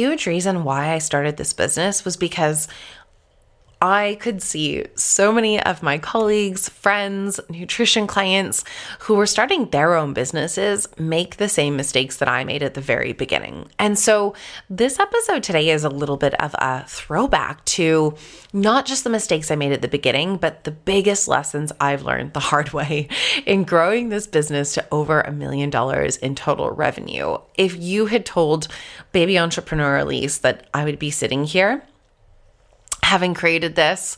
huge reason why I started this business was because I could see so many of my colleagues, friends, nutrition clients who were starting their own businesses make the same mistakes that I made at the very beginning. And so, this episode today is a little bit of a throwback to not just the mistakes I made at the beginning, but the biggest lessons I've learned the hard way in growing this business to over a million dollars in total revenue. If you had told baby entrepreneur Elise that I would be sitting here, having created this,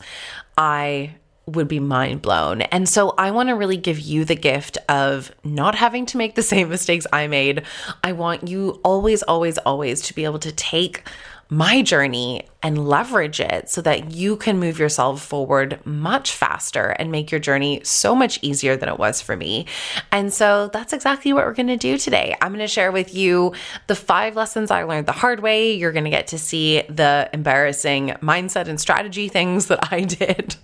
I would be mind blown. And so I want to really give you the gift of not having to make the same mistakes I made. I want you always, always, always to be able to take my journey and leverage it so that you can move yourself forward much faster and make your journey so much easier than it was for me. And so that's exactly what we're going to do today. I'm going to share with you the five lessons I learned the hard way. You're going to get to see the embarrassing mindset and strategy things that I did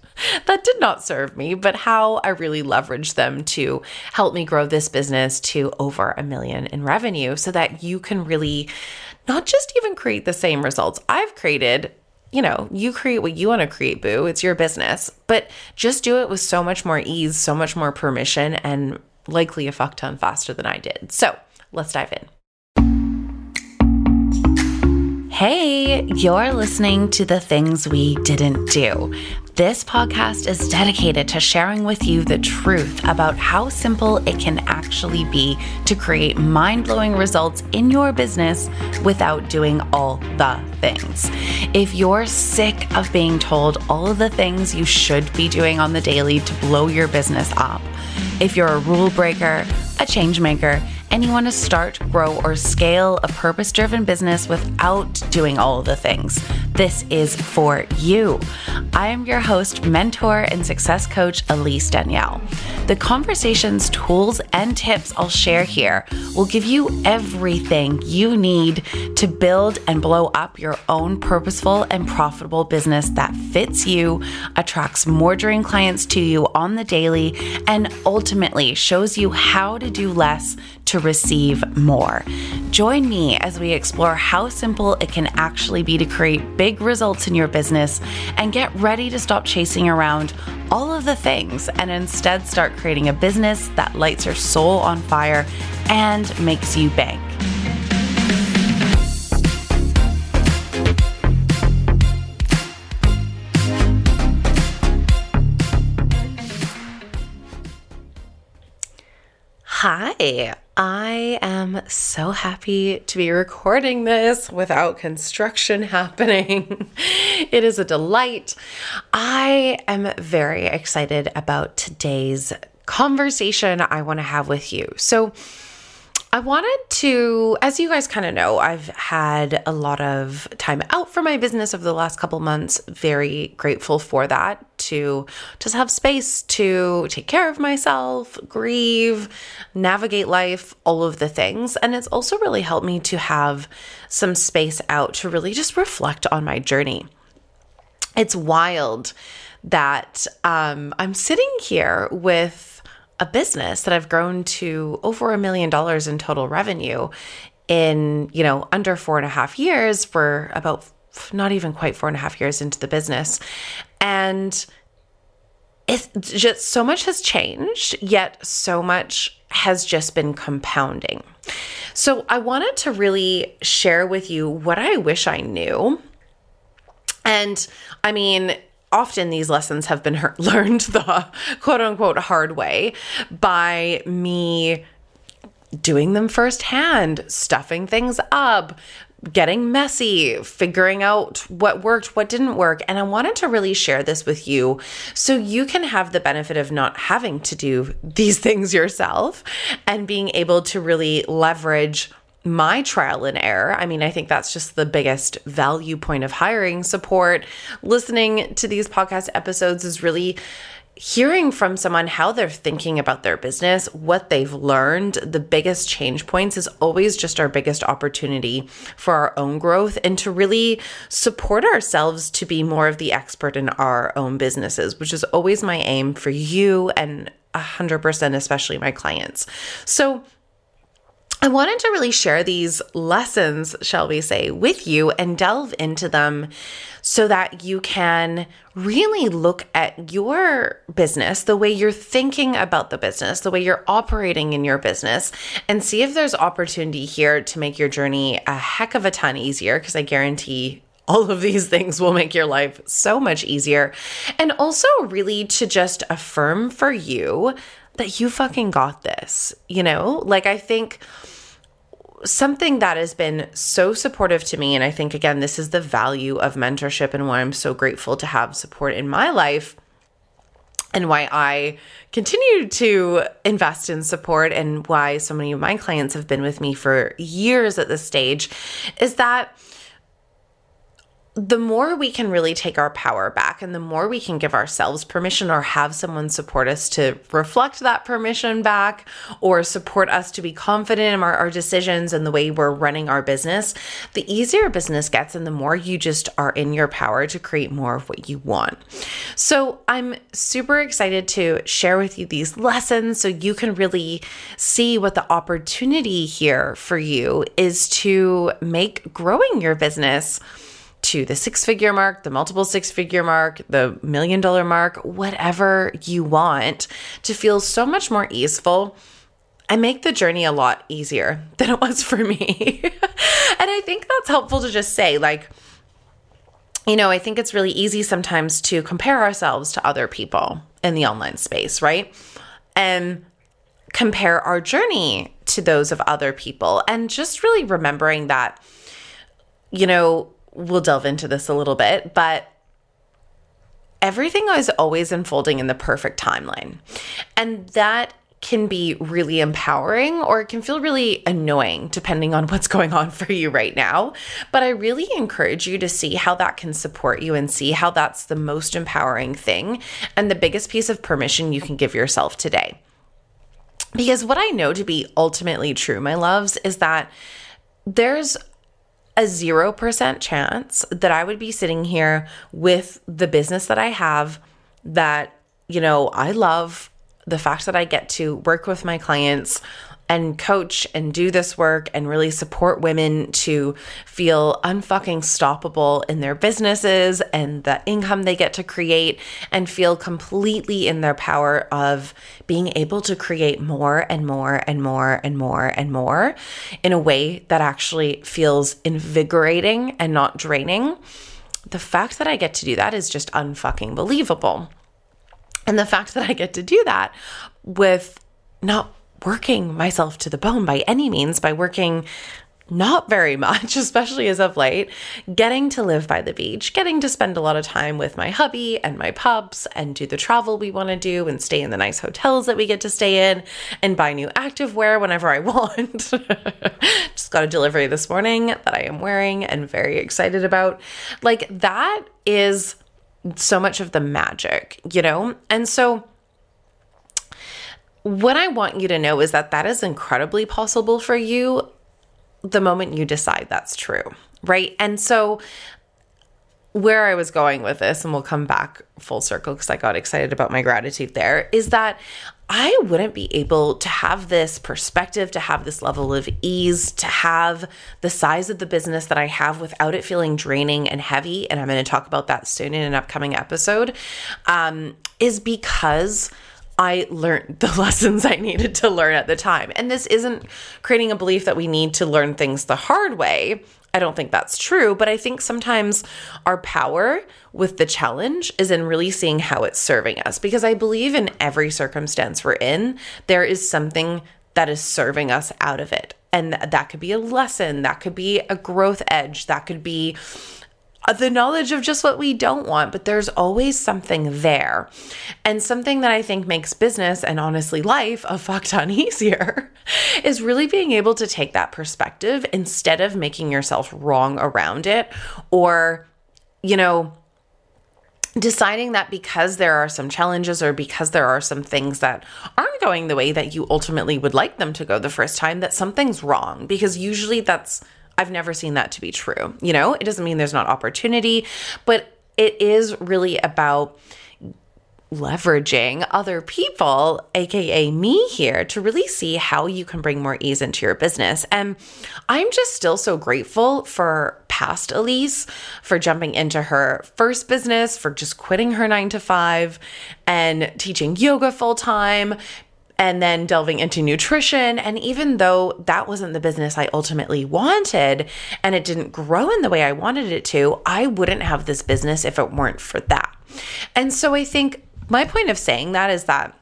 that did not serve me, but how I really leveraged them to help me grow this business to over a million in revenue so that you can really not just even create the same results I've created. You know, you create what you want to create, boo. It's your business. But just do it with so much more ease, so much more permission, and likely a fuck ton faster than I did. So let's dive in. Hey, you're listening to the things we didn't do. This podcast is dedicated to sharing with you the truth about how simple it can actually be to create mind blowing results in your business without doing all the things. If you're sick of being told all of the things you should be doing on the daily to blow your business up, if you're a rule breaker, a change maker, want to start, grow, or scale a purpose driven business without doing all the things, this is for you. I am your host, mentor, and success coach, Elise Danielle. The conversations, tools, and tips I'll share here will give you everything you need to build and blow up your own purposeful and profitable business that fits you, attracts more dream clients to you on the daily, and ultimately shows you how to do less to receive more. Join me as we explore how simple it can actually be to create big results in your business and get ready to stop chasing around all of the things and instead start creating a business that lights your soul on fire and makes you bank. Hi, I am so happy to be recording this without construction happening. it is a delight. I am very excited about today's conversation I want to have with you. So, I wanted to, as you guys kind of know, I've had a lot of time out for my business over the last couple months. Very grateful for that to just have space to take care of myself, grieve, navigate life, all of the things. And it's also really helped me to have some space out to really just reflect on my journey. It's wild that um, I'm sitting here with a business that I've grown to over a million dollars in total revenue in, you know, under four and a half years for about not even quite four and a half years into the business. And it's just so much has changed, yet so much has just been compounding. So I wanted to really share with you what I wish I knew. And I mean, often these lessons have been learned the quote unquote hard way by me doing them firsthand, stuffing things up, getting messy, figuring out what worked, what didn't work. And I wanted to really share this with you so you can have the benefit of not having to do these things yourself and being able to really leverage my trial and error. I mean, I think that's just the biggest value point of hiring support. Listening to these podcast episodes is really hearing from someone how they're thinking about their business, what they've learned, the biggest change points is always just our biggest opportunity for our own growth and to really support ourselves to be more of the expert in our own businesses, which is always my aim for you and 100% especially my clients. So, I wanted to really share these lessons, shall we say, with you and delve into them so that you can really look at your business, the way you're thinking about the business, the way you're operating in your business, and see if there's opportunity here to make your journey a heck of a ton easier. Because I guarantee all of these things will make your life so much easier. And also, really, to just affirm for you that you fucking got this. You know, like I think something that has been so supportive to me, and I think, again, this is the value of mentorship and why I'm so grateful to have support in my life and why I continue to invest in support and why so many of my clients have been with me for years at this stage is that the more we can really take our power back and the more we can give ourselves permission or have someone support us to reflect that permission back or support us to be confident in our, our, decisions and the way we're running our business, the easier business gets and the more you just are in your power to create more of what you want. So I'm super excited to share with you these lessons so you can really see what the opportunity here for you is to make growing your business to the six figure mark, the multiple six figure mark, the million dollar mark, whatever you want to feel so much more easeful I make the journey a lot easier than it was for me. and I think that's helpful to just say, like, you know, I think it's really easy sometimes to compare ourselves to other people in the online space, right? And compare our journey to those of other people. And just really remembering that, you know, we'll delve into this a little bit, but everything is always unfolding in the perfect timeline. And that can be really empowering or it can feel really annoying depending on what's going on for you right now. But I really encourage you to see how that can support you and see how that's the most empowering thing and the biggest piece of permission you can give yourself today. Because what I know to be ultimately true, my loves, is that there's a 0% chance that I would be sitting here with the business that I have that, you know, I love the fact that I get to work with my clients and coach and do this work and really support women to feel unfucking stoppable in their businesses and the income they get to create and feel completely in their power of being able to create more and more and more and more and more in a way that actually feels invigorating and not draining. The fact that I get to do that is just unfucking believable. And the fact that I get to do that with not working myself to the bone by any means, by working not very much, especially as of late, getting to live by the beach, getting to spend a lot of time with my hubby and my pups and do the travel we want to do and stay in the nice hotels that we get to stay in and buy new activewear whenever I want. Just got a delivery this morning that I am wearing and very excited about. Like that is so much of the magic, you know? And so what I want you to know is that that is incredibly possible for you the moment you decide that's true, right? And so, where I was going with this, and we'll come back full circle because I got excited about my gratitude there, is that I wouldn't be able to have this perspective, to have this level of ease, to have the size of the business that I have without it feeling draining and heavy. And I'm going to talk about that soon in an upcoming episode, um, is because I learned the lessons I needed to learn at the time. And this isn't creating a belief that we need to learn things the hard way. I don't think that's true, but I think sometimes our power with the challenge is in really seeing how it's serving us because I believe in every circumstance we're in, there is something that is serving us out of it. And that could be a lesson, that could be a growth edge, that could be the knowledge of just what we don't want, but there's always something there. And something that I think makes business and honestly life a fuck ton easier is really being able to take that perspective instead of making yourself wrong around it or, you know, deciding that because there are some challenges or because there are some things that aren't going the way that you ultimately would like them to go the first time, that something's wrong. Because usually that's I've never seen that to be true. You know, it doesn't mean there's not opportunity, but it is really about leveraging other people, aka me here, to really see how you can bring more ease into your business. And I'm just still so grateful for past Elise for jumping into her first business, for just quitting her nine to five and teaching yoga full time. And then delving into nutrition. And even though that wasn't the business I ultimately wanted and it didn't grow in the way I wanted it to, I wouldn't have this business if it weren't for that. And so I think my point of saying that is that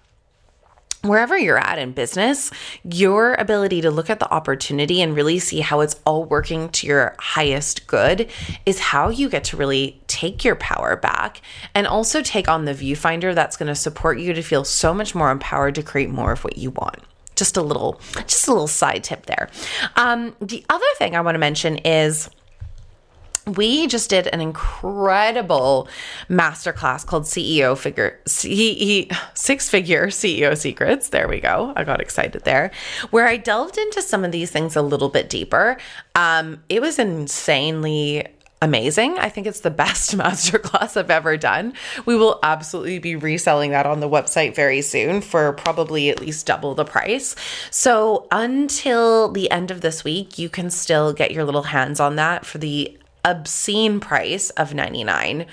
wherever you're at in business, your ability to look at the opportunity and really see how it's all working to your highest good is how you get to really take your power back and also take on the viewfinder that's going to support you to feel so much more empowered to create more of what you want. Just a little, just a little side tip there. Um, the other thing I want to mention is we just did an incredible masterclass called CEO figure CE six figure CEO secrets. There we go. I got excited there, where I delved into some of these things a little bit deeper. Um, it was insanely amazing. I think it's the best masterclass I've ever done. We will absolutely be reselling that on the website very soon for probably at least double the price. So until the end of this week, you can still get your little hands on that for the obscene price of 99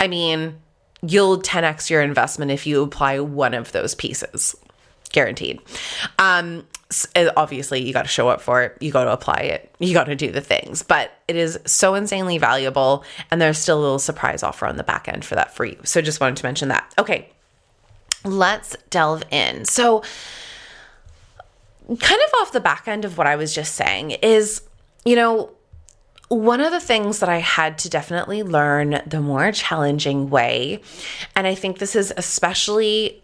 I mean, you'll 10x your investment if you apply one of those pieces. Guaranteed. Um, obviously, you got to show up for it. You got to apply it. You got to do the things. But it is so insanely valuable. And there's still a little surprise offer on the back end for that for you. So just wanted to mention that. Okay, let's delve in. So, kind of off the back end of what I was just saying is, you know, one of the things that I had to definitely learn the more challenging way, and I think this is especially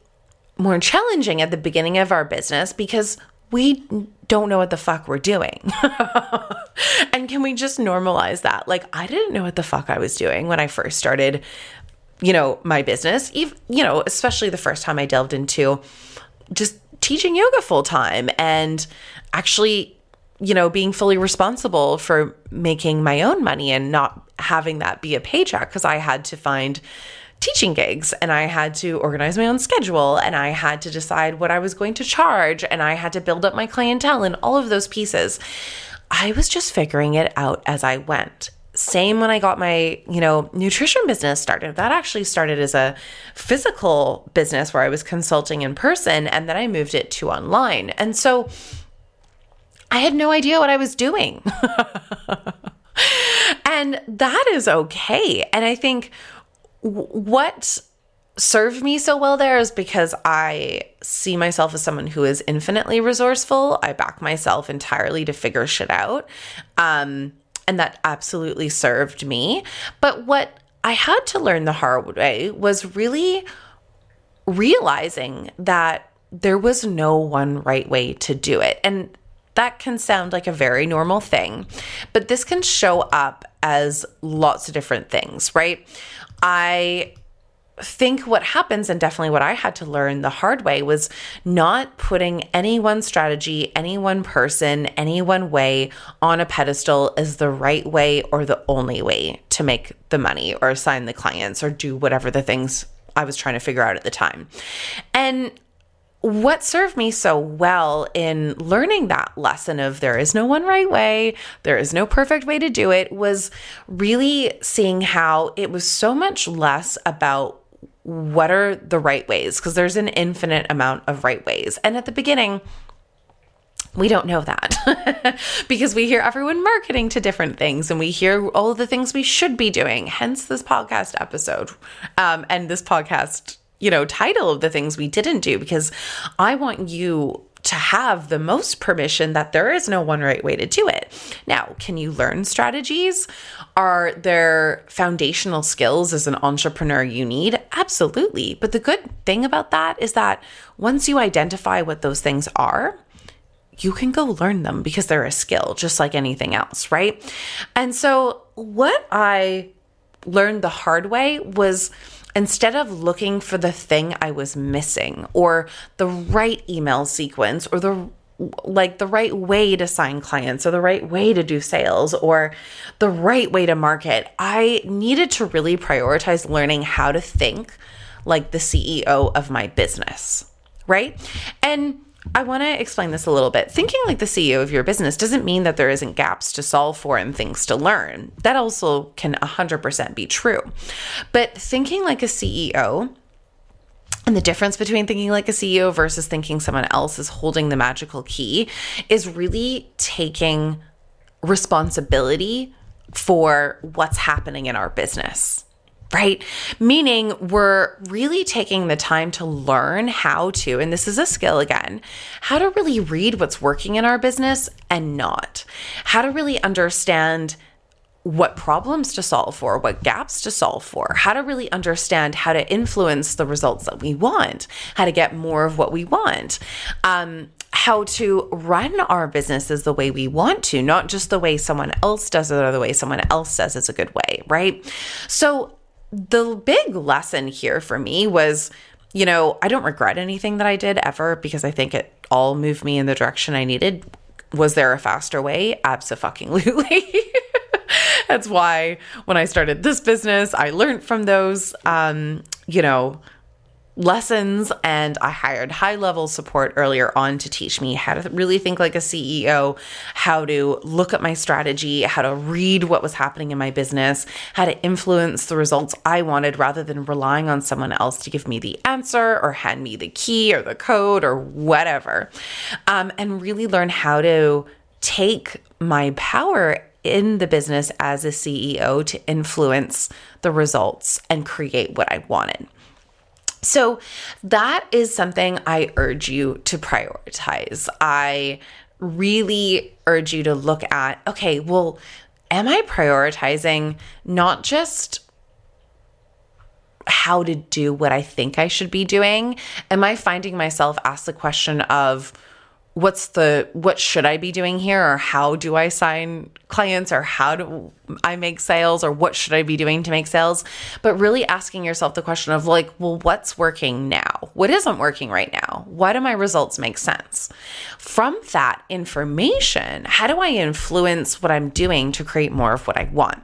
more challenging at the beginning of our business because we don't know what the fuck we're doing. and can we just normalize that? Like, I didn't know what the fuck I was doing when I first started, you know, my business. Even, you know, especially the first time I delved into just teaching yoga full time and actually you know, being fully responsible for making my own money and not having that be a paycheck because I had to find teaching gigs and I had to organize my own schedule and I had to decide what I was going to charge and I had to build up my clientele and all of those pieces. I was just figuring it out as I went. Same when I got my, you know, nutrition business started. That actually started as a physical business where I was consulting in person and then I moved it to online. And so I had no idea what I was doing. and that is okay. And I think what served me so well there is because I see myself as someone who is infinitely resourceful. I back myself entirely to figure shit out. Um, and that absolutely served me. But what I had to learn the hard way was really realizing that there was no one right way to do it. And that can sound like a very normal thing, but this can show up as lots of different things, right? I think what happens, and definitely what I had to learn the hard way, was not putting any one strategy, any one person, any one way on a pedestal as the right way or the only way to make the money or assign the clients or do whatever the things I was trying to figure out at the time. And what served me so well in learning that lesson of there is no one right way, there is no perfect way to do it, was really seeing how it was so much less about what are the right ways, because there's an infinite amount of right ways. And at the beginning, we don't know that because we hear everyone marketing to different things and we hear all the things we should be doing, hence this podcast episode um, and this podcast you know, title of the things we didn't do because I want you to have the most permission that there is no one right way to do it. Now, can you learn strategies? Are there foundational skills as an entrepreneur you need? Absolutely. But the good thing about that is that once you identify what those things are, you can go learn them because they're a skill, just like anything else, right? And so, what I learned the hard way was instead of looking for the thing I was missing or the right email sequence or the like the right way to sign clients or the right way to do sales or the right way to market, I needed to really prioritize learning how to think like the CEO of my business, right? And I want to explain this a little bit. Thinking like the CEO of your business doesn't mean that there isn't gaps to solve for and things to learn. That also can 100% be true. But thinking like a CEO, and the difference between thinking like a CEO versus thinking someone else is holding the magical key is really taking responsibility for what's happening in our business right? Meaning we're really taking the time to learn how to, and this is a skill again, how to really read what's working in our business and not, how to really understand what problems to solve for, what gaps to solve for, how to really understand how to influence the results that we want, how to get more of what we want. Um, how to run our businesses the way we want to, not just the way someone else does it or the way someone else says it's a good way, right? So, the big lesson here for me was you know, I don't regret anything that I did ever because I think it all moved me in the direction I needed. Was there a faster way? Absolutely. That's why when I started this business, I learned from those, um, you know, lessons and I hired high level support earlier on to teach me how to really think like a CEO, how to look at my strategy, how to read what was happening in my business, how to influence the results I wanted rather than relying on someone else to give me the answer or hand me the key or the code or whatever. Um, and really learn how to take my power in the business as a CEO to influence the results and create what I wanted. So that is something I urge you to prioritize. I really urge you to look at okay, well, am I prioritizing not just how to do what I think I should be doing? Am I finding myself ask the question of, what's the what should I be doing here? Or how do I sign clients? Or how do I make sales? Or what should I be doing to make sales? But really asking yourself the question of like well what's working now? What isn't working right now? Why do my results make sense? From that information how do I influence what I'm doing to create more of what I want?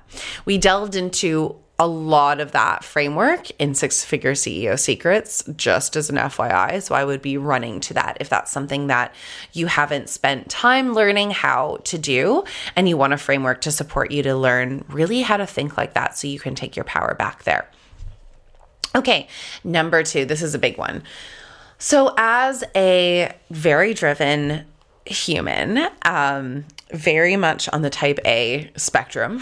We delved into a lot of that framework in Six Figure CEO Secrets, just as an FYI. So I would be running to that if that's something that you haven't spent time learning how to do and you want a framework to support you to learn really how to think like that so you can take your power back there. Okay, number two, this is a big one. So, as a very driven human, um, very much on the type A spectrum,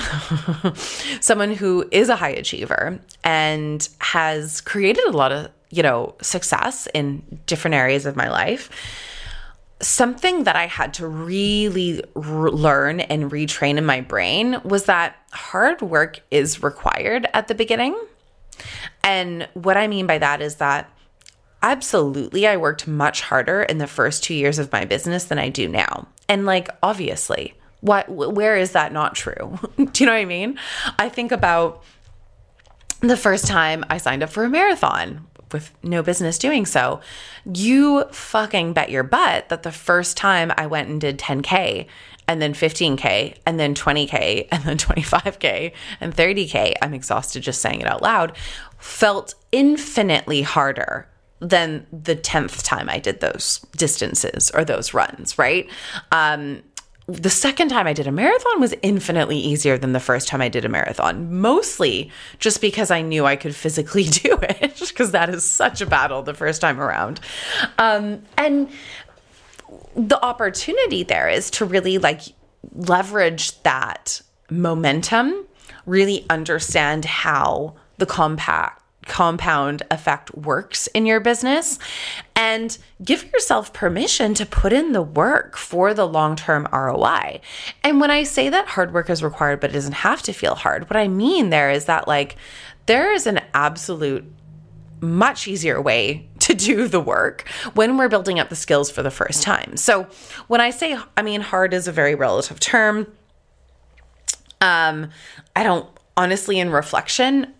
someone who is a high achiever and has created a lot of, you know, success in different areas of my life. Something that I had to really re- learn and retrain in my brain was that hard work is required at the beginning. And what I mean by that is that absolutely I worked much harder in the first 2 years of my business than I do now. And like, obviously, what, where is that not true? Do you know what I mean? I think about the first time I signed up for a marathon with no business doing so. You fucking bet your butt that the first time I went and did 10K and then 15K and then 20K and then 25K and 30K, I'm exhausted just saying it out loud, felt infinitely harder than the 10th time I did those distances or those runs, right? Um, the second time I did a marathon was infinitely easier than the first time I did a marathon, mostly just because I knew I could physically do it, because that is such a battle the first time around. Um, and the opportunity there is to really like leverage that momentum, really understand how the compact compound effect works in your business and give yourself permission to put in the work for the long term ROI. And when I say that hard work is required, but it doesn't have to feel hard, what I mean there is that, like, there is an absolute much easier way to do the work when we're building up the skills for the first time. So, when I say, I mean, hard is a very relative term. Um, I don't honestly, in reflection,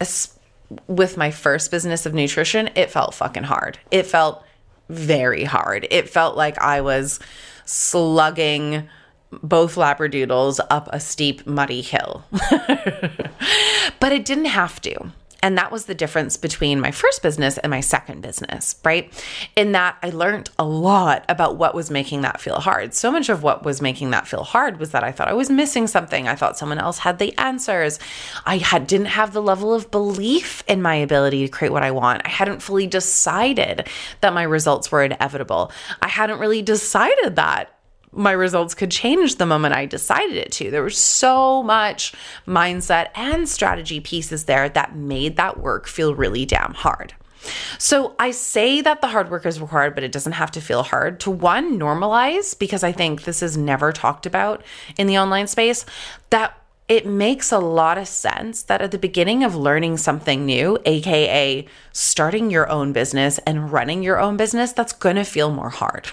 with my first business of nutrition, it felt fucking hard. It felt very hard. It felt like I was slugging both labradoodles up a steep, muddy hill. but it didn't have to. And that was the difference between my first business and my second business, right? In that I learned a lot about what was making that feel hard. So much of what was making that feel hard was that I thought I was missing something. I thought someone else had the answers. I had didn't have the level of belief in my ability to create what I want. I hadn't fully decided that my results were inevitable. I hadn't really decided that my results could change the moment I decided it to. There was so much mindset and strategy pieces there that made that work feel really damn hard. So I say that the hard work is required, but it doesn't have to feel hard. To one, normalize, because I think this is never talked about in the online space, that it makes a lot of sense that at the beginning of learning something new, AKA starting your own business and running your own business, that's going to feel more hard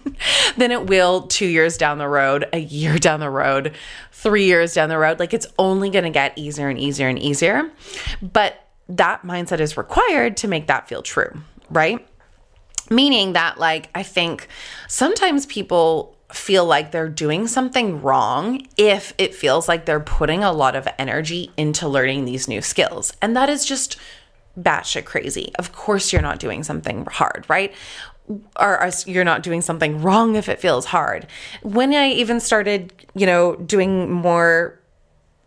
than it will two years down the road, a year down the road, three years down the road. Like it's only going to get easier and easier and easier. But that mindset is required to make that feel true, right? Meaning that, like, I think sometimes people feel like they're doing something wrong if it feels like they're putting a lot of energy into learning these new skills. And that is just batshit crazy. Of course, you're not doing something hard, right? Or, or you're not doing something wrong if it feels hard. When I even started, you know, doing more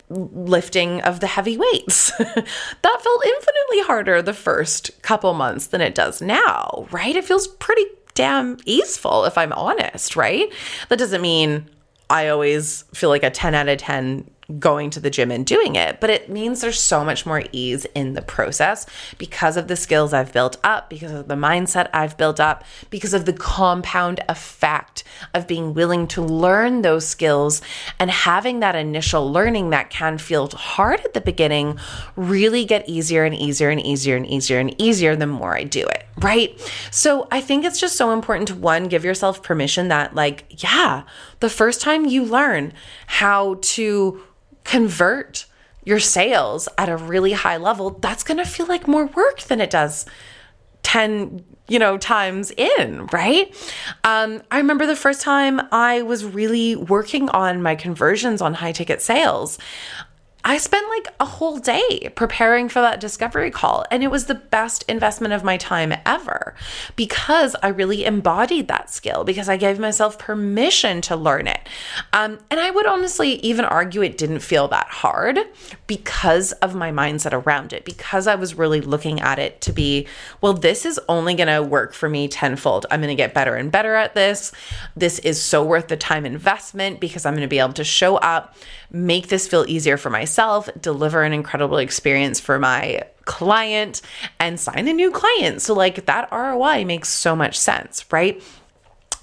lifting of the heavy weights. that felt infinitely harder the first couple months than it does now, right? It feels pretty damn easeful, if I'm honest, right? That doesn't mean I always feel like a 10 out of 10 going to the gym and doing it, but it means there's so much more ease in the process because of the skills I've built up, because of the mindset I've built up, because of the compound effect of being willing to learn those skills and having that initial learning that can feel hard at the beginning really get easier and easier and easier and easier and easier the more I do it, right? So I think it's just so important to one, give yourself permission that, like, yeah, the first time you learn how to convert your sales at a really high level, that's going to feel like more work than it does 10 you know times in right? Um, i remember the first time i was really working on my conversions on high ticket sales I spent like a whole day preparing for that discovery call, and it was the best investment of my time ever because I really embodied that skill, because I gave myself permission to learn it. Um, and I would honestly even argue it didn't feel that hard because of my mindset around it, because I was really looking at it to be, well, this is only going to work for me tenfold. I'm going to get better and better at this. This is so worth the time investment because I'm going to be able to show up, make this feel easier for myself myself, deliver an incredible experience for my client, and sign a new client. So, like, that ROI makes so much sense, right?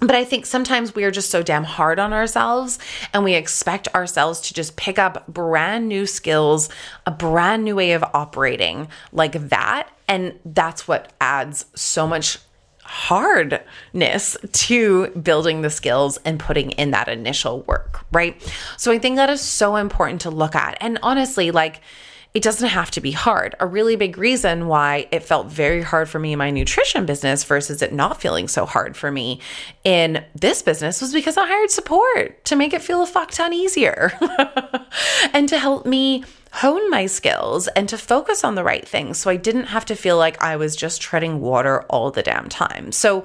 But I think sometimes we are just so damn hard on ourselves and we expect ourselves to just pick up brand new skills, a brand new way of operating like that. And that's what adds so much hardness to building the skills and putting in that initial work, right? So I think that is so important to look at. And honestly, like, it doesn't have to be hard. A really big reason why it felt very hard for me in my nutrition business versus it not feeling so hard for me in this business was because I hired support to make it feel a fuck ton easier and to help me hone my skills and to focus on the right things so I didn't have to feel like I was just treading water all the damn time. So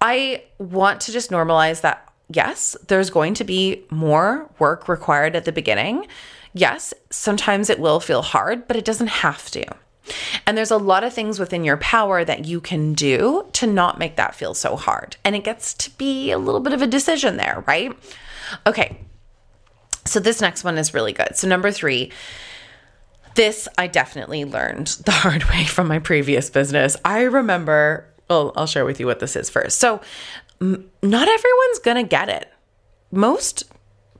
I want to just normalize that yes, there's going to be more work required at the beginning. Yes, sometimes it will feel hard, but it doesn't have to. And there's a lot of things within your power that you can do to not make that feel so hard. And it gets to be a little bit of a decision there, right? Okay. So this next one is really good. So, number three, this I definitely learned the hard way from my previous business. I remember, well, I'll share with you what this is first. So, m- not everyone's going to get it. Most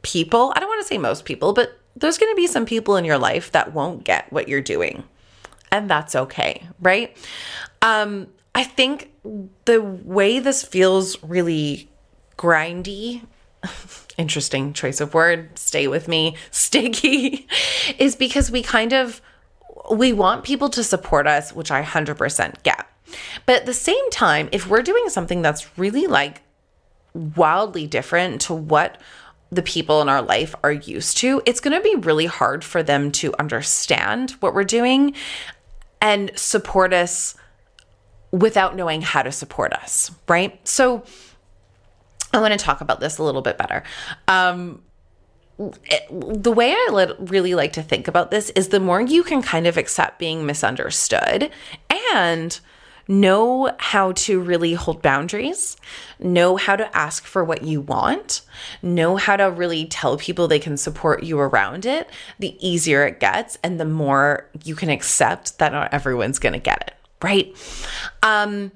people, I don't want to say most people, but there's going to be some people in your life that won't get what you're doing. And that's okay, right? Um, I think the way this feels really grindy interesting choice of word, stay with me, sticky, is because we kind of we want people to support us, which I 100% get. But at the same time, if we're doing something that's really like wildly different to what the people in our life are used to, it's going to be really hard for them to understand what we're doing and support us without knowing how to support us, right? So I want to talk about this a little bit better. Um, it, the way I really like to think about this is the more you can kind of accept being misunderstood and know how to really hold boundaries, know how to ask for what you want, know how to really tell people they can support you around it, the easier it gets and the more you can accept that not everyone's going to get it right? Um,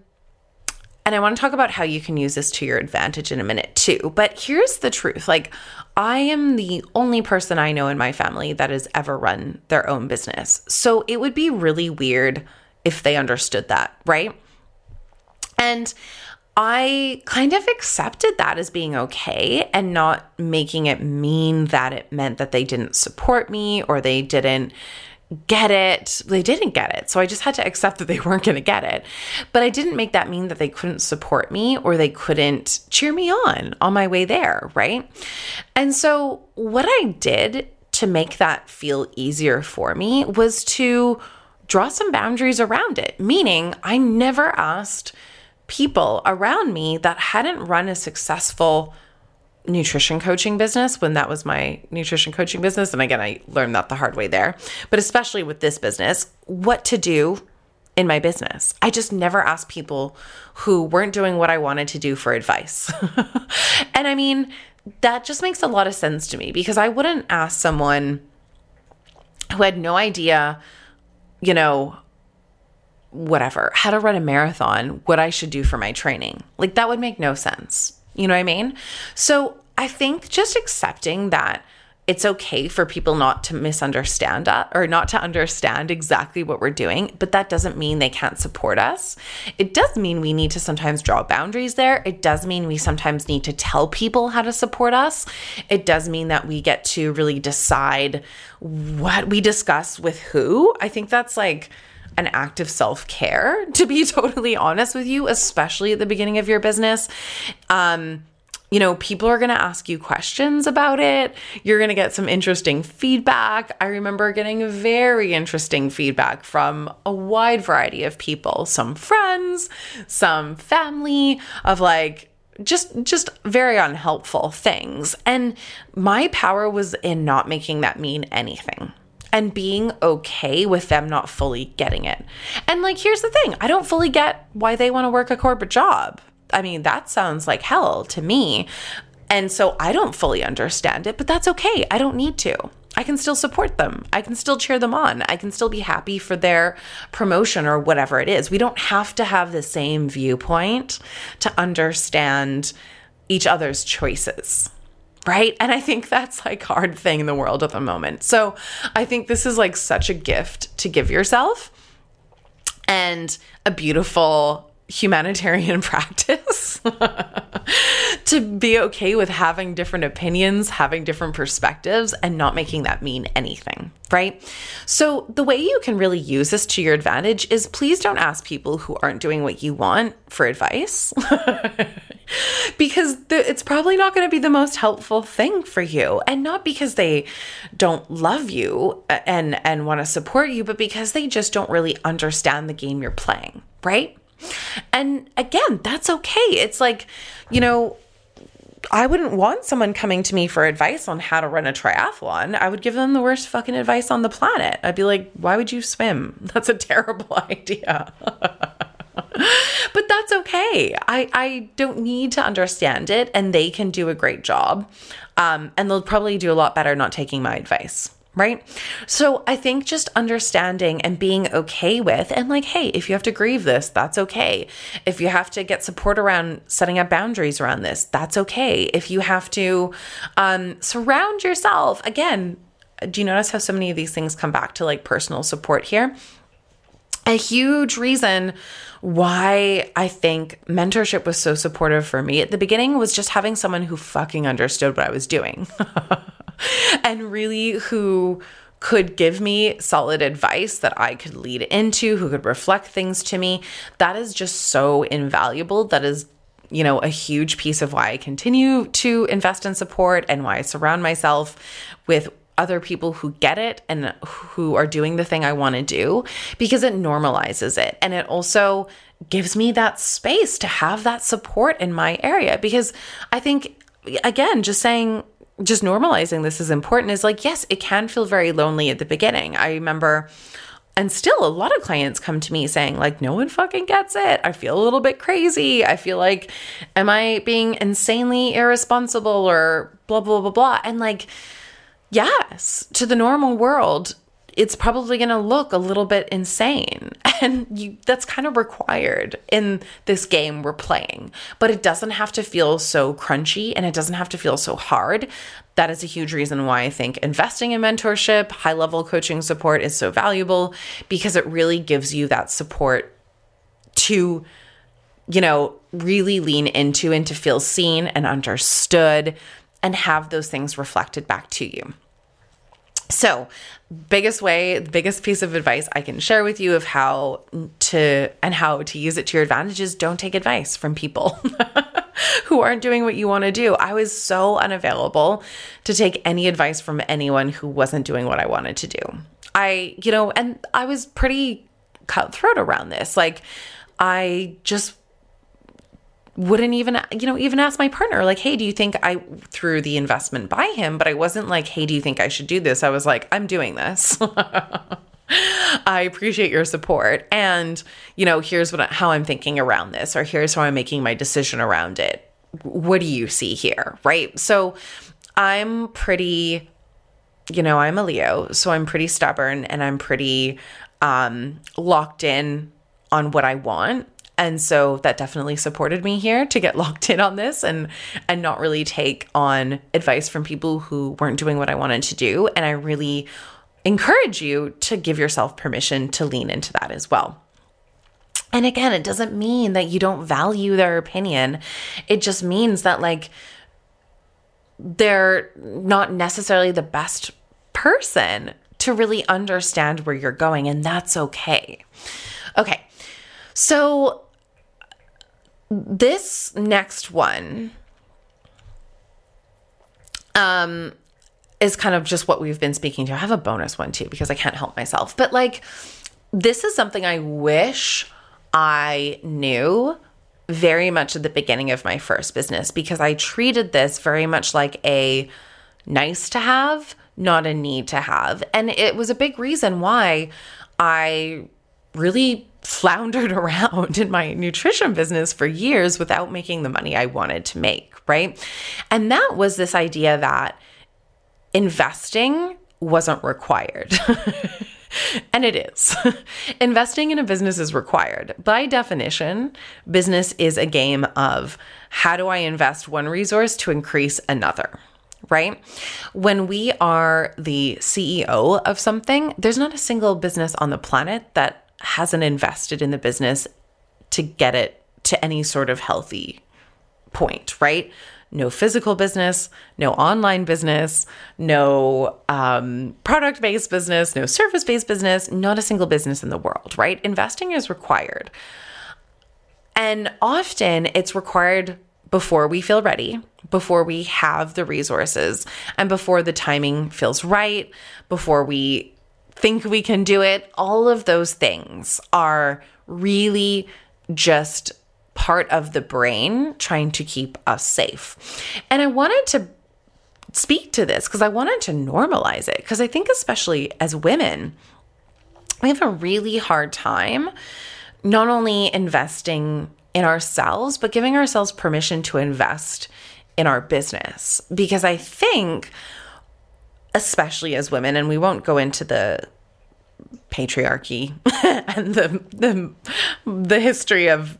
and I want to talk about how you can use this to your advantage in a minute too. But here's the truth like, I am the only person I know in my family that has ever run their own business. So it would be really weird if they understood that, right? And I kind of accepted that as being okay and not making it mean that it meant that they didn't support me or they didn't get it. They didn't get it. So I just had to accept that they weren't going to get it. But I didn't make that mean that they couldn't support me or they couldn't cheer me on on my way there, right? And so what I did to make that feel easier for me was to draw some boundaries around it, meaning I never asked people around me that hadn't run a successful nutrition coaching business when that was my nutrition coaching business. And again, I learned that the hard way there. But especially with this business, what to do in my business. I just never asked people who weren't doing what I wanted to do for advice. and I mean, that just makes a lot of sense to me because I wouldn't ask someone who had no idea, you know, whatever, how to run a marathon, what I should do for my training. Like that would make no sense. You know what I mean? So I think just accepting that it's okay for people not to misunderstand us or not to understand exactly what we're doing, but that doesn't mean they can't support us. It does mean we need to sometimes draw boundaries there. It does mean we sometimes need to tell people how to support us. It does mean that we get to really decide what we discuss with who. I think that's like an act of self care, to be totally honest with you, especially at the beginning of your business. Um, you know, people are going to ask you questions about it. You're going to get some interesting feedback. I remember getting very interesting feedback from a wide variety of people, some friends, some family of like, just just very unhelpful things and my power was in not making that mean anything and being okay with them not fully getting it. And like, here's the thing I don't fully get why they want to work a corporate job. I mean, that sounds like hell to me. And so I don't fully understand it, but that's okay. I don't need to. I can still support them. I can still cheer them on. I can still be happy for their promotion or whatever it is. We don't have to have the same viewpoint to understand each other's choices right? And I think that's like hard thing in the world at the moment. So I think this is like such a gift to give yourself and a beautiful humanitarian practice to be okay with having different opinions, having different perspectives, and not making that mean anything, right? So, the way you can really use this to your advantage is please don't ask people who aren't doing what you want for advice. because it's probably not going to be the most helpful thing for you and not because they don't love you and and want to support you but because they just don't really understand the game you're playing right and again that's okay it's like you know I wouldn't want someone coming to me for advice on how to run a triathlon. I would give them the worst fucking advice on the planet. I'd be like, why would you swim? That's a terrible idea. but that's okay. I, I don't need to understand it, and they can do a great job. Um, and they'll probably do a lot better not taking my advice right? So I think just understanding and being okay with, and like, hey, if you have to grieve this, that's okay. If you have to get support around setting up boundaries around this, that's okay. If you have to um, surround yourself, again, do you notice how so many of these things come back to like personal support here? A huge reason why I think mentorship was so supportive for me at the beginning was just having someone who fucking understood what I was doing. and really who could give me solid advice that I could lead into, who could reflect things to me. That is just so invaluable. That is you know, a huge piece of why I continue to invest in support and why I surround myself with other people who get it and who are doing the thing I want to do because it normalizes it. And it also gives me that space to have that support in my area because I think, again, just saying, just normalizing this is important is like, yes, it can feel very lonely at the beginning. I remember and still a lot of clients come to me saying like no one fucking gets it. I feel a little bit crazy. I feel like am i being insanely irresponsible or blah blah blah blah and like yes to the normal world it's probably going to look a little bit insane. And you that's kind of required in this game we're playing. But it doesn't have to feel so crunchy and it doesn't have to feel so hard. That is a huge reason why I think investing in mentorship, high level coaching support is so valuable because it really gives you that support to, you know, really lean into and to feel seen and understood and have those things reflected back to you. So, biggest way, the biggest piece of advice I can share with you of how to and how to use it to your advantage is don't take advice from people who aren't doing what you want to do. I was so unavailable to take any advice from anyone who wasn't doing what I wanted to do. I, you know, and I was pretty cutthroat around this. Like I just wouldn't even you know even ask my partner like hey do you think i threw the investment by him? But i wasn't like hey do you think i should do this? I was like i'm doing this. I appreciate your support and you know here's what how i'm thinking around this or here's how i'm making my decision around it. What do you see here? Right? So i'm pretty you know i'm a leo so i'm pretty stubborn and i'm pretty um locked in on what i want and so that definitely supported me here to get locked in on this and and not really take on advice from people who weren't doing what I wanted to do and I really encourage you to give yourself permission to lean into that as well. And again, it doesn't mean that you don't value their opinion. It just means that like they're not necessarily the best person to really understand where you're going and that's okay. Okay. So this next one um is kind of just what we've been speaking to. I have a bonus one too because I can't help myself. But like this is something I wish I knew very much at the beginning of my first business because I treated this very much like a nice to have, not a need to have. And it was a big reason why I really floundered around in my nutrition business for years without making the money I wanted to make, right? And that was this idea that investing wasn't required. and it is. Investing in a business is required. By definition, business is a game of how do I invest one resource to increase another? Right? When we are the CEO of something, there's not a single business on the planet that hasn't invested in the business to get it to any sort of healthy point, right? No physical business, no online business, no um, product based business, no service based business, not a single business in the world, right? Investing is required. And often it's required before we feel ready, before we have the resources, and before the timing feels right, before we think we can do it. All of those things are really just part of the brain trying to keep us safe. And I wanted to speak to this because I wanted to normalize it because I think, especially as women, we have a really hard time not only investing in ourselves, but giving ourselves permission to invest in our business. Because I think especially as women, and we won't go into the patriarchy and the the the history of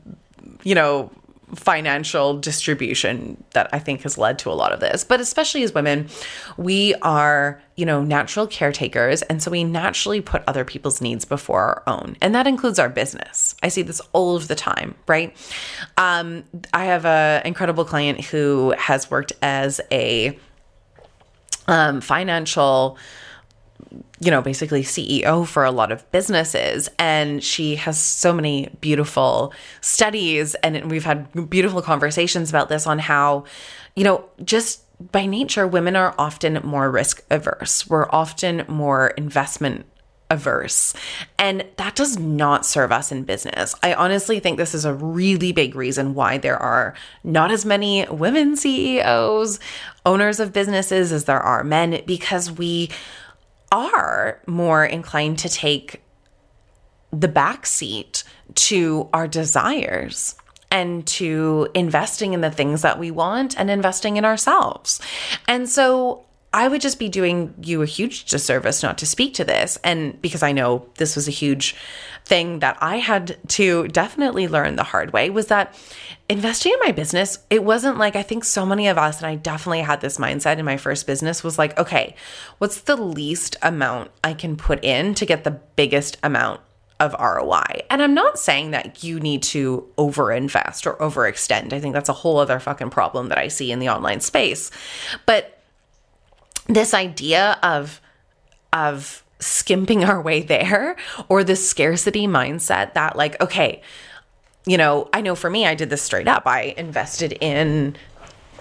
you know financial distribution that I think has led to a lot of this. But especially as women, we are, you know, natural caretakers. And so we naturally put other people's needs before our own. And that includes our business. I see this all of the time, right? Um, I have an incredible client who has worked as a um, financial you know, basically CEO for a lot of businesses. And she has so many beautiful studies. And we've had beautiful conversations about this on how, you know, just by nature, women are often more risk averse. We're often more investment averse. And that does not serve us in business. I honestly think this is a really big reason why there are not as many women CEOs, owners of businesses as there are men, because we are more inclined to take the back seat to our desires and to investing in the things that we want and investing in ourselves. And so I would just be doing you a huge disservice not to speak to this. And because I know this was a huge thing that I had to definitely learn the hard way was that investing in my business, it wasn't like I think so many of us, and I definitely had this mindset in my first business was like, okay, what's the least amount I can put in to get the biggest amount of ROI. And I'm not saying that you need to overinvest or overextend. I think that's a whole other fucking problem that I see in the online space. But this idea of of skimping our way there or the scarcity mindset that like okay, you know, I know for me I did this straight up. I invested in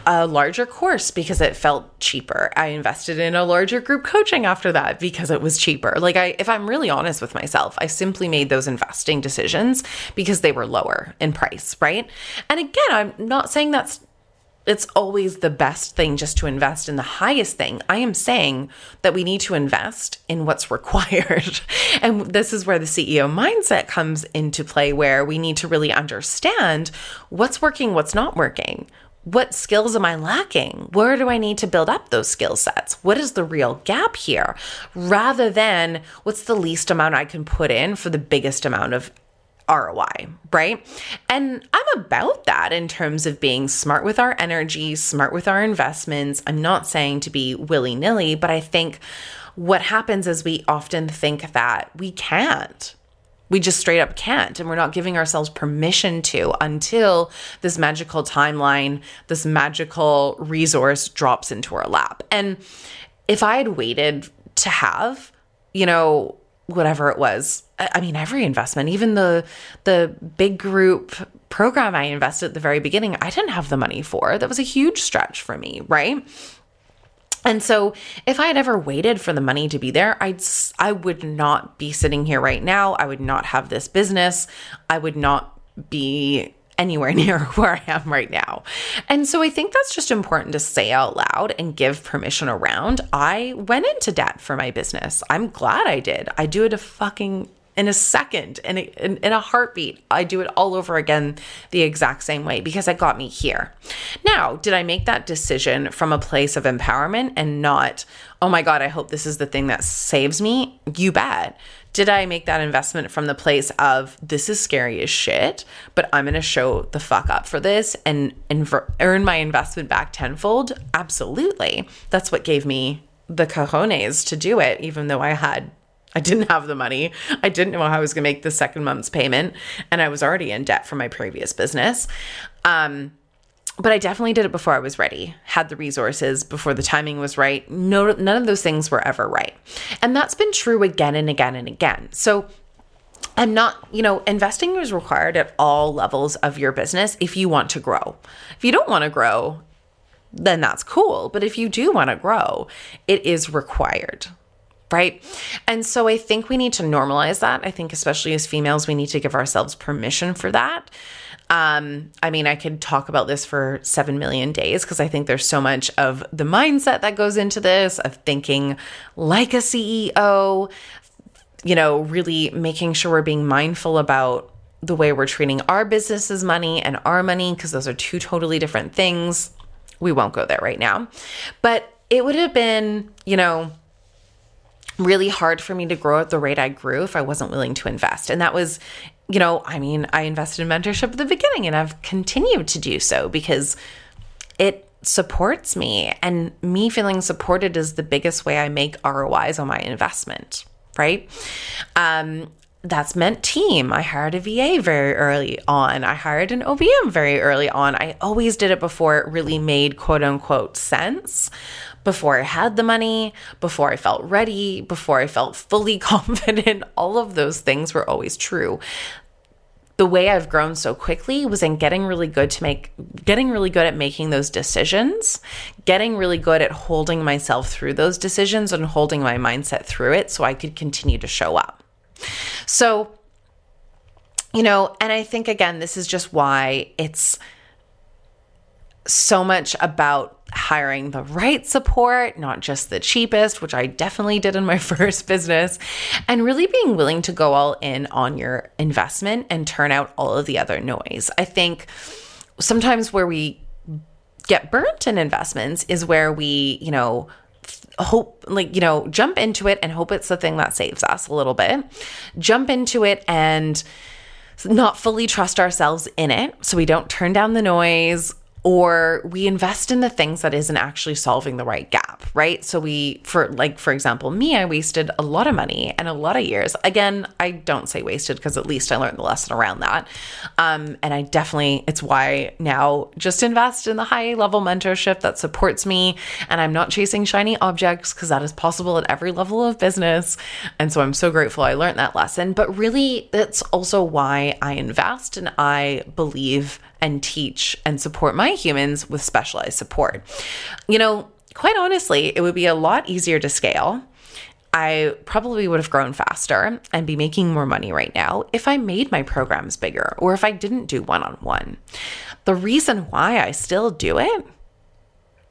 a larger course because it felt cheaper. I invested in a larger group coaching after that because it was cheaper. Like I if I'm really honest with myself, I simply made those investing decisions because they were lower in price, right? And again, I'm not saying that's it's always the best thing just to invest in the highest thing. I am saying that we need to invest in what's required. and this is where the CEO mindset comes into play, where we need to really understand what's working, what's not working what skills am I lacking? Where do I need to build up those skill sets? What is the real gap here? Rather than what's the least amount I can put in for the biggest amount of ROI, right? And I'm about that in terms of being smart with our energy, smart with our investments. I'm not saying to be willy nilly, but I think what happens is we often think that we can't we just straight up can't. And we're not giving ourselves permission to until this magical timeline, this magical resource drops into our lap. And if I had waited to have, you know, whatever it was, I mean, every investment, even the the big group program I invested at the very beginning, I didn't have the money for. That was a huge stretch for me, right? And so if I had ever waited for the money to be there, I'd I would not be sitting here right now. I would not have this business. I would not be anywhere near where I am right now. And so I think that's just important to say out loud and give permission around. I went into debt for my business. I'm glad I did. I do it a fucking in a second, in a, in, in a heartbeat. I do it all over again the exact same way because it got me here. Now, did I make that decision from a place of empowerment and not, oh my God, I hope this is the thing that saves me? You bet. Did I make that investment from the place of this is scary as shit, but I'm to show the fuck up for this and, and earn my investment back tenfold? Absolutely. That's what gave me the cojones to do it, even though I had I didn't have the money. I didn't know how I was going to make the second month's payment, and I was already in debt for my previous business. Um, but I definitely did it before I was ready, had the resources before the timing was right. No, none of those things were ever right. And that's been true again and again and again. So I'm not, you know, investing is required at all levels of your business if you want to grow. If you don't want to grow, then that's cool. But if you do want to grow, it is required right? And so I think we need to normalize that. I think, especially as females, we need to give ourselves permission for that. Um, I mean, I could talk about this for 7 million days because I think there's so much of the mindset that goes into this of thinking like a CEO, you know, really making sure we're being mindful about the way we're treating our business's money and our money because those are two totally different things. We won't go there right now. But it would have been, you know, really hard for me to grow at the rate I grew if I wasn't willing to invest. And that was, you know, I mean, I invested in mentorship at the beginning and I've continued to do so because it supports me. And me feeling supported is the biggest way I make ROIs on my investment, right? Um, that's meant team. I hired a VA very early on. I hired an OBM very early on. I always did it before it really made quote unquote sense before I had the money, before I felt ready, before I felt fully confident. All of those things were always true. the way I've grown so quickly was in getting really good to make getting really good at making those decisions, getting really good at holding myself through those decisions and holding my mindset through it so I could continue to show up. So, you know, and I think again this is just why it's so much about hiring the right support, not just the cheapest, which I definitely did in my first business, and really being willing to go all in on your investment and turn out all of the other noise. I think sometimes where we get burnt in investments is where we, you know, hope like you know jump into it and hope it's the thing that saves us a little bit. Jump into it and not fully trust ourselves in it so we don't turn down the noise or we invest in the things that isn't actually solving the right gap, right? So we, for like, for example, me, I wasted a lot of money and a lot of years. Again, I don't say wasted because at least I learned the lesson around that. Um, and I definitely, it's why now just invest in the high level mentorship that supports me. And I'm not chasing shiny objects because that is possible at every level of business. And so I'm so grateful I learned that lesson. But really, that's also why I invest and I believe and teach and support my humans with specialized support. You know, quite honestly, it would be a lot easier to scale. I probably would have grown faster and be making more money right now if I made my programs bigger or if I didn't do one on one. The reason why I still do it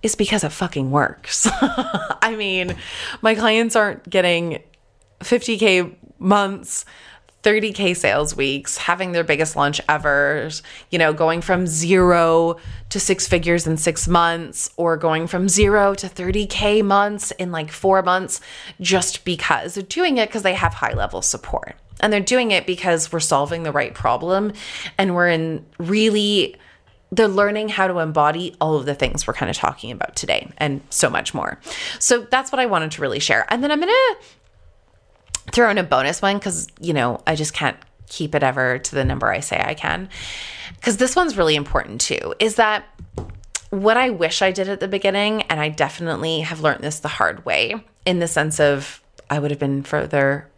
is because it fucking works. I mean, my clients aren't getting 50K months 30K sales weeks, having their biggest launch ever, you know, going from zero to six figures in six months, or going from zero to 30K months in like four months, just because they're doing it because they have high level support. And they're doing it because we're solving the right problem and we're in really they're learning how to embody all of the things we're kind of talking about today and so much more. So that's what I wanted to really share. And then I'm going to throw in a bonus one because, you know, I just can't keep it ever to the number I say I can. Because this one's really important too, is that what I wish I did at the beginning, and I definitely have learned this the hard way in the sense of I would have been further,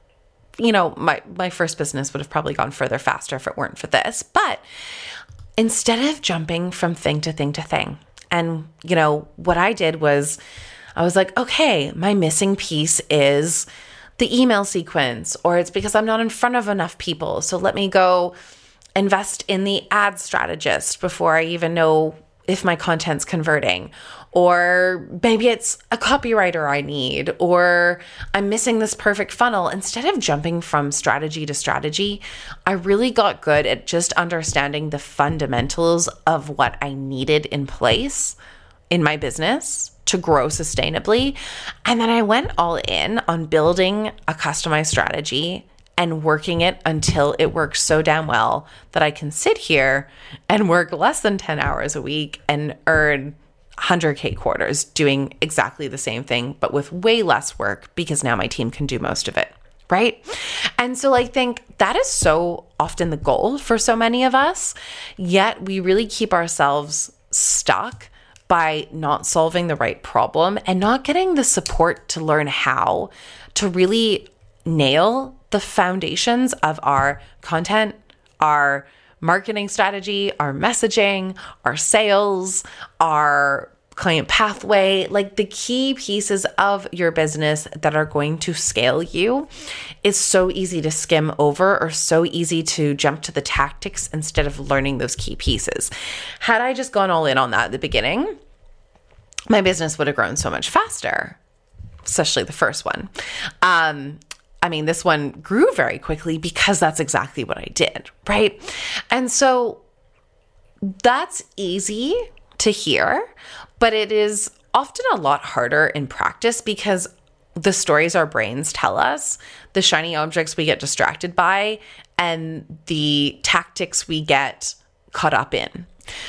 you know, my, my first business would have probably gone further faster if it weren't for this. But instead of jumping from thing to thing to thing, and, you know, what I did was I was like, okay, my missing piece is the email sequence, or it's because I'm not in front of enough people. So let me go invest in the ad strategist before I even know if my content's converting. Or maybe it's a copywriter I need, or I'm missing this perfect funnel. Instead of jumping from strategy to strategy, I really got good at just understanding the fundamentals of what I needed in place in my business to grow sustainably. And then I went all in on building a customized strategy and working it until it works so damn well that I can sit here and work less than 10 hours a week and earn 100K quarters doing exactly the same thing, but with way less work because now my team can do most of it. Right. And so I think that is so often the goal for so many of us, yet we really keep ourselves stuck by not solving the right problem and not getting the support to learn how to really nail the foundations of our content, our marketing strategy, our messaging, our sales, our client pathway, like the key pieces of your business that are going to scale you is so easy to skim over or so easy to jump to the tactics instead of learning those key pieces. Had I just gone all in on that at the beginning, my business would have grown so much faster, especially the first one. Um, I mean, this one grew very quickly because that's exactly what I did, right? And so that's easy to hear, but it is often a lot harder in practice because the stories our brains tell us, the shiny objects we get distracted by, and the tactics we get caught up in.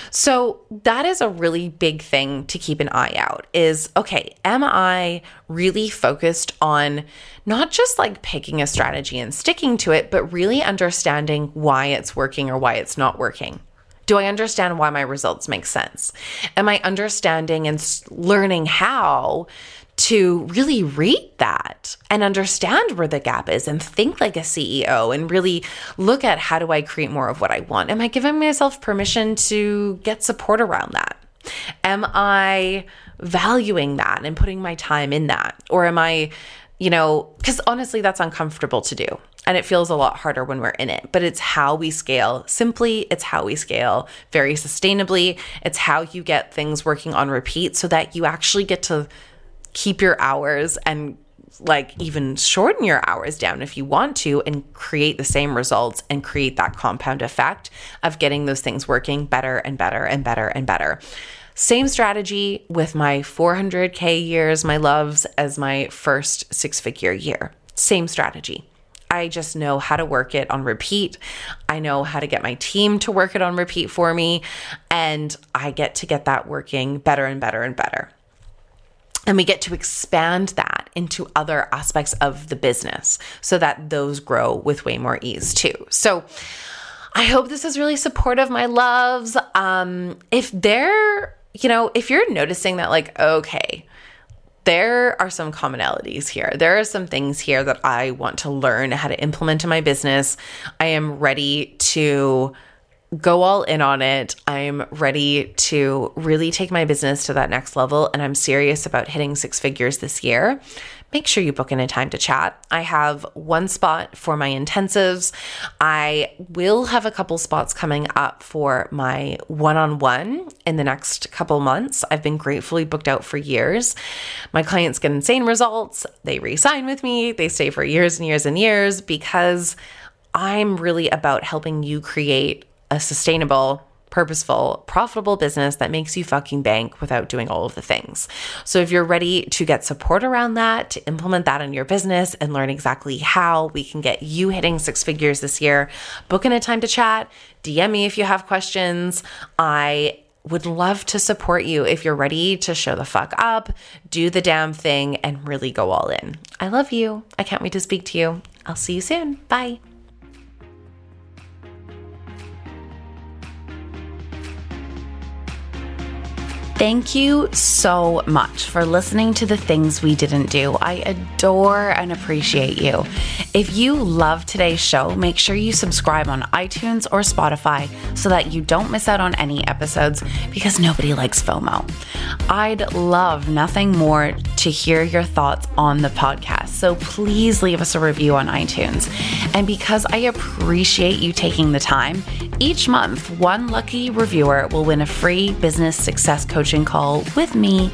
So that is a really big thing to keep an eye out is okay, am I really focused on not just like picking a strategy and sticking to it, but really understanding why it's working or why it's not working? Do I understand why my results make sense? Am I understanding and learning how to really read that and understand where the gap is and think like a CEO and really look at how do I create more of what I want? Am I giving myself permission to get support around that? Am I valuing that and putting my time in that? Or am I, you know, because honestly, that's uncomfortable to do. And it feels a lot harder when we're in it, but it's how we scale simply. It's how we scale very sustainably. It's how you get things working on repeat so that you actually get to keep your hours and like even shorten your hours down if you want to and create the same results and create that compound effect of getting those things working better and better and better and better. Same strategy with my 400K years, my loves, as my first six figure year. Same strategy. I just know how to work it on repeat. I know how to get my team to work it on repeat for me. And I get to get that working better and better and better. And we get to expand that into other aspects of the business so that those grow with way more ease too. So, I hope this is really supportive, my loves. Um, if they're, you know, if you're noticing that, like, okay, there are some commonalities here. There are some things here that I want to learn how to implement in my business. I am ready to go all in on it. I'm ready to really take my business to that next level and I'm serious about hitting six figures this year make sure you book in a time to chat. I have one spot for my intensives. I will have a couple spots coming up for my one on one in the next couple months. I've been gratefully booked out for years. My clients get insane results. They re sign with me, they stay for years and years and years because I'm really about helping you create a sustainable purposeful, profitable business that makes you fucking bank without doing all of the things. So if you're ready to get support around that, to implement that in your business and learn exactly how we can get you hitting six figures this year, book in a time to chat, DM me if you have questions. I would love to support you if you're ready to show the fuck up, do the damn thing, and really go all in. I love you. I can't wait to speak to you. I'll see you soon. Bye. Thank you so much for listening to the things we didn't do. I adore and appreciate you. If you love today's show, make sure you subscribe on iTunes or Spotify so that you don't miss out on any episodes because nobody likes FOMO. I'd love nothing more to hear your thoughts on the podcast. So please leave us a review on iTunes. And because I appreciate you taking the time, each month, one lucky reviewer will win a free business success coaching call with me.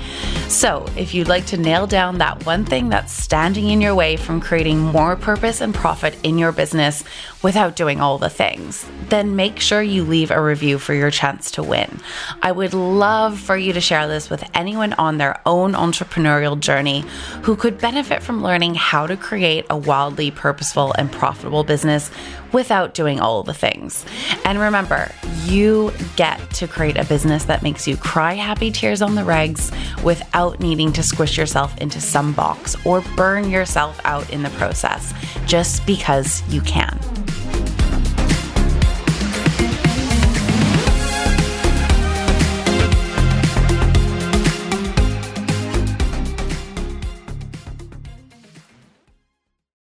So, if you'd like to nail down that one thing that's standing in your way from creating more and profit in your business without doing all the things, then make sure you leave a review for your chance to win. I would love for you to share this with anyone on their own entrepreneurial journey who could benefit from learning how to create a wildly purposeful and profitable business without doing all the things. And remember, you get to create a business that makes you cry happy tears on the regs without needing to squish yourself into some box or burn yourself out in the process just because you can.